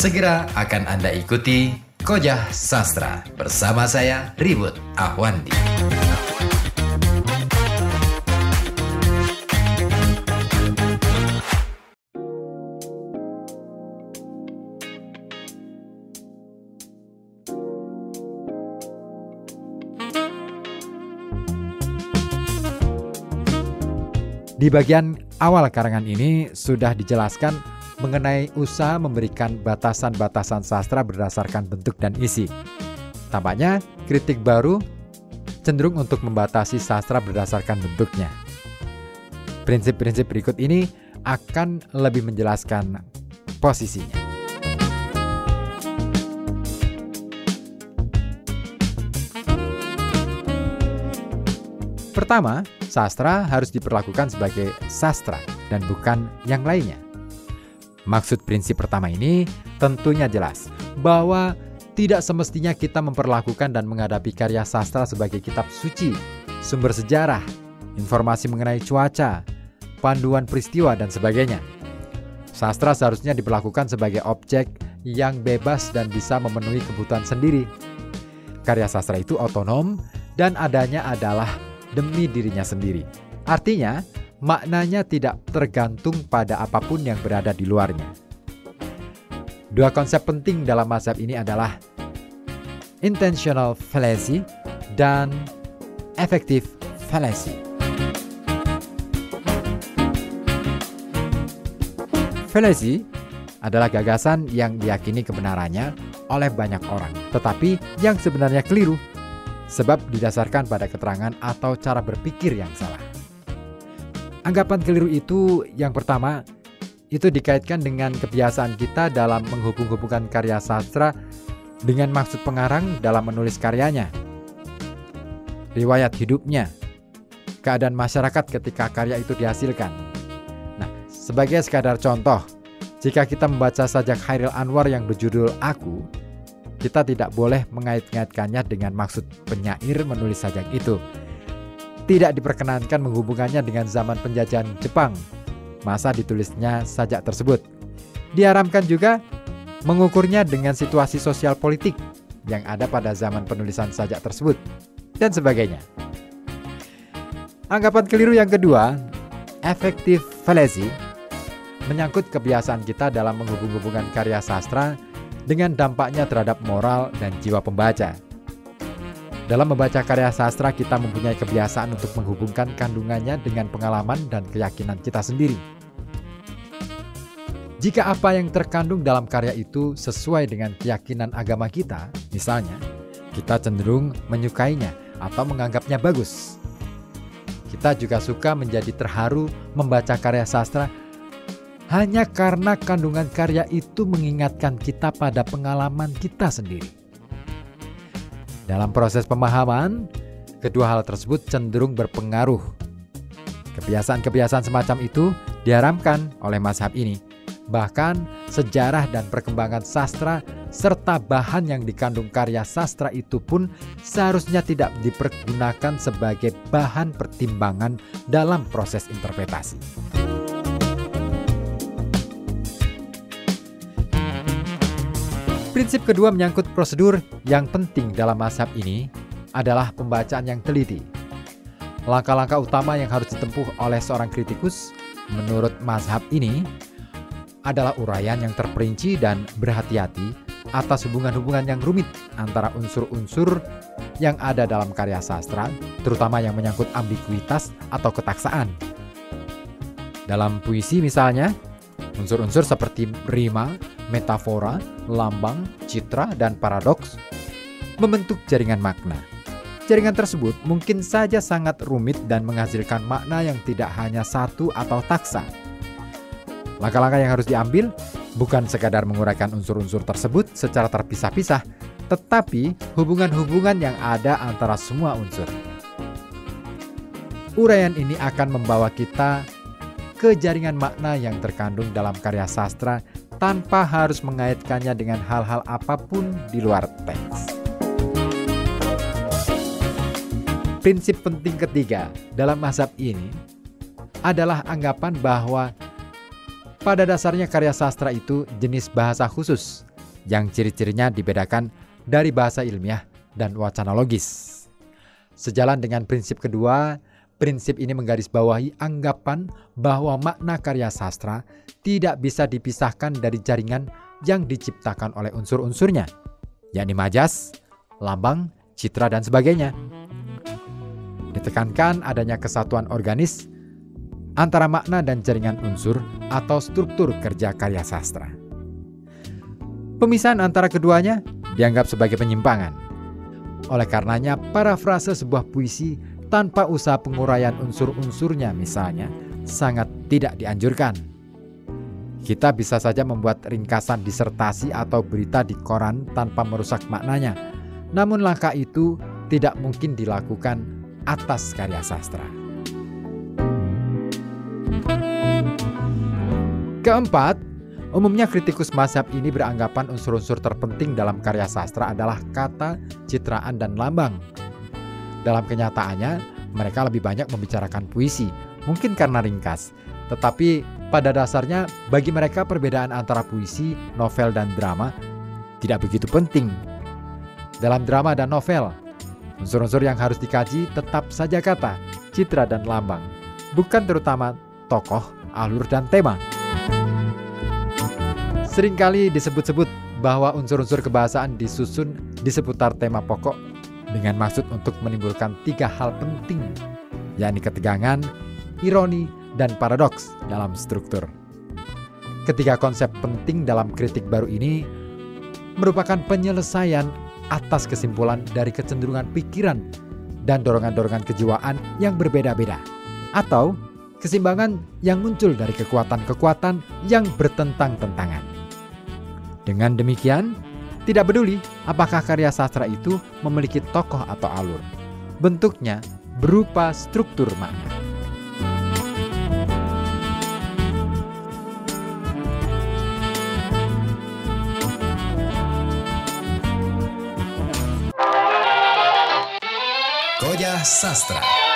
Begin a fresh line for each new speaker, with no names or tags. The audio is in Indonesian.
Segera akan Anda ikuti Kojah Sastra bersama saya Ribut Ahwandi.
Di bagian awal karangan ini sudah dijelaskan mengenai usaha memberikan batasan-batasan sastra berdasarkan bentuk dan isi. Tampaknya kritik baru cenderung untuk membatasi sastra berdasarkan bentuknya. Prinsip-prinsip berikut ini akan lebih menjelaskan posisinya. Pertama, sastra harus diperlakukan sebagai sastra dan bukan yang lainnya. Maksud prinsip pertama ini tentunya jelas bahwa tidak semestinya kita memperlakukan dan menghadapi karya sastra sebagai kitab suci, sumber sejarah, informasi mengenai cuaca, panduan peristiwa, dan sebagainya. Sastra seharusnya diperlakukan sebagai objek yang bebas dan bisa memenuhi kebutuhan sendiri. Karya sastra itu otonom dan adanya adalah demi dirinya sendiri. Artinya, maknanya tidak tergantung pada apa pun yang berada di luarnya. Dua konsep penting dalam mazhab ini adalah intentional fallacy dan effective fallacy. Fallacy adalah gagasan yang diyakini kebenarannya oleh banyak orang, tetapi yang sebenarnya keliru sebab didasarkan pada keterangan atau cara berpikir yang salah. Anggapan keliru itu yang pertama itu dikaitkan dengan kebiasaan kita dalam menghubung-hubungkan karya sastra dengan maksud pengarang dalam menulis karyanya. Riwayat hidupnya, keadaan masyarakat ketika karya itu dihasilkan. Nah, sebagai sekadar contoh, jika kita membaca sajak Hairil Anwar yang berjudul Aku, kita tidak boleh mengait-ngaitkannya dengan maksud penyair menulis sajak itu. Tidak diperkenankan menghubungkannya dengan zaman penjajahan Jepang, masa ditulisnya sajak tersebut. Diharamkan juga mengukurnya dengan situasi sosial politik yang ada pada zaman penulisan sajak tersebut, dan sebagainya. Anggapan keliru yang kedua, efektif fallacy, menyangkut kebiasaan kita dalam menghubung-hubungkan karya sastra dengan dampaknya terhadap moral dan jiwa pembaca. Dalam membaca karya sastra, kita mempunyai kebiasaan untuk menghubungkan kandungannya dengan pengalaman dan keyakinan kita sendiri. Jika apa yang terkandung dalam karya itu sesuai dengan keyakinan agama kita, misalnya, kita cenderung menyukainya atau menganggapnya bagus. Kita juga suka menjadi terharu membaca karya sastra hanya karena kandungan karya itu mengingatkan kita pada pengalaman kita sendiri. Dalam proses pemahaman, kedua hal tersebut cenderung berpengaruh. Kebiasaan-kebiasaan semacam itu diharamkan oleh mazhab ini. Bahkan sejarah dan perkembangan sastra serta bahan yang dikandung karya sastra itu pun seharusnya tidak dipergunakan sebagai bahan pertimbangan dalam proses interpretasi. Prinsip kedua menyangkut prosedur yang penting dalam mazhab ini adalah pembacaan yang teliti. Langkah-langkah utama yang harus ditempuh oleh seorang kritikus menurut mazhab ini adalah uraian yang terperinci dan berhati-hati atas hubungan-hubungan yang rumit antara unsur-unsur yang ada dalam karya sastra, terutama yang menyangkut ambiguitas atau ketaksaan. Dalam puisi misalnya, unsur-unsur seperti rima, metafora, lambang, citra, dan paradoks membentuk jaringan makna. Jaringan tersebut mungkin saja sangat rumit dan menghasilkan makna yang tidak hanya satu atau taksa. Langkah-langkah yang harus diambil bukan sekadar menguraikan unsur-unsur tersebut secara terpisah-pisah, tetapi hubungan-hubungan yang ada antara semua unsur. Uraian ini akan membawa kita ke jaringan makna yang terkandung dalam karya sastra tanpa harus mengaitkannya dengan hal-hal apa pun di luar teks. Prinsip penting ketiga dalam mazhab ini adalah anggapan bahwa pada dasarnya karya sastra itu jenis bahasa khusus yang ciri-cirinya dibedakan dari bahasa ilmiah dan wacana logis. Sejalan dengan prinsip kedua, prinsip ini menggarisbawahi anggapan bahwa makna karya sastra tidak bisa dipisahkan dari jaringan yang diciptakan oleh unsur-unsurnya, yakni majas, lambang, citra, dan sebagainya. Ditekankan adanya kesatuan organis antara makna dan jaringan unsur atau struktur kerja karya sastra. Pemisahan antara keduanya dianggap sebagai penyimpangan oleh karenanya, parafrase sebuah puisi tanpa usaha penguraian unsur-unsurnya misalnya sangat tidak dianjurkan. Kita bisa saja membuat ringkasan disertasi atau berita di koran tanpa merusak maknanya. Namun langkah itu tidak mungkin dilakukan atas karya sastra. Keempat, Umumnya kritikus mazhab ini beranggapan unsur-unsur terpenting dalam karya sastra adalah kata, citraan, dan lambang. Dalam kenyataannya, mereka lebih banyak membicarakan puisi, mungkin karena ringkas. Tetapi pada dasarnya bagi mereka perbedaan antara puisi, novel, dan drama tidak begitu penting. Dalam drama dan novel, unsur-unsur yang harus dikaji tetap saja kata, citra, dan lambang, bukan terutama tokoh, alur, dan tema. Seringkali disebut-sebut bahwa unsur-unsur kebahasaan disusun di seputar tema pokok dengan maksud untuk menimbulkan tiga hal penting, yakni ketegangan, ironi, dan paradoks dalam struktur. Ketiga konsep penting dalam kritik baru ini merupakan penyelesaian atas kesimpulan dari kecenderungan pikiran dan dorongan-dorongan kejiwaan yang berbeda-beda, atau kesimbangan yang muncul dari kekuatan-kekuatan yang bertentang-tentangan. Dengan demikian, tidak peduli apakah karya sastra itu memiliki tokoh atau alur. Bentuknya berupa struktur makna.
Koja Sastra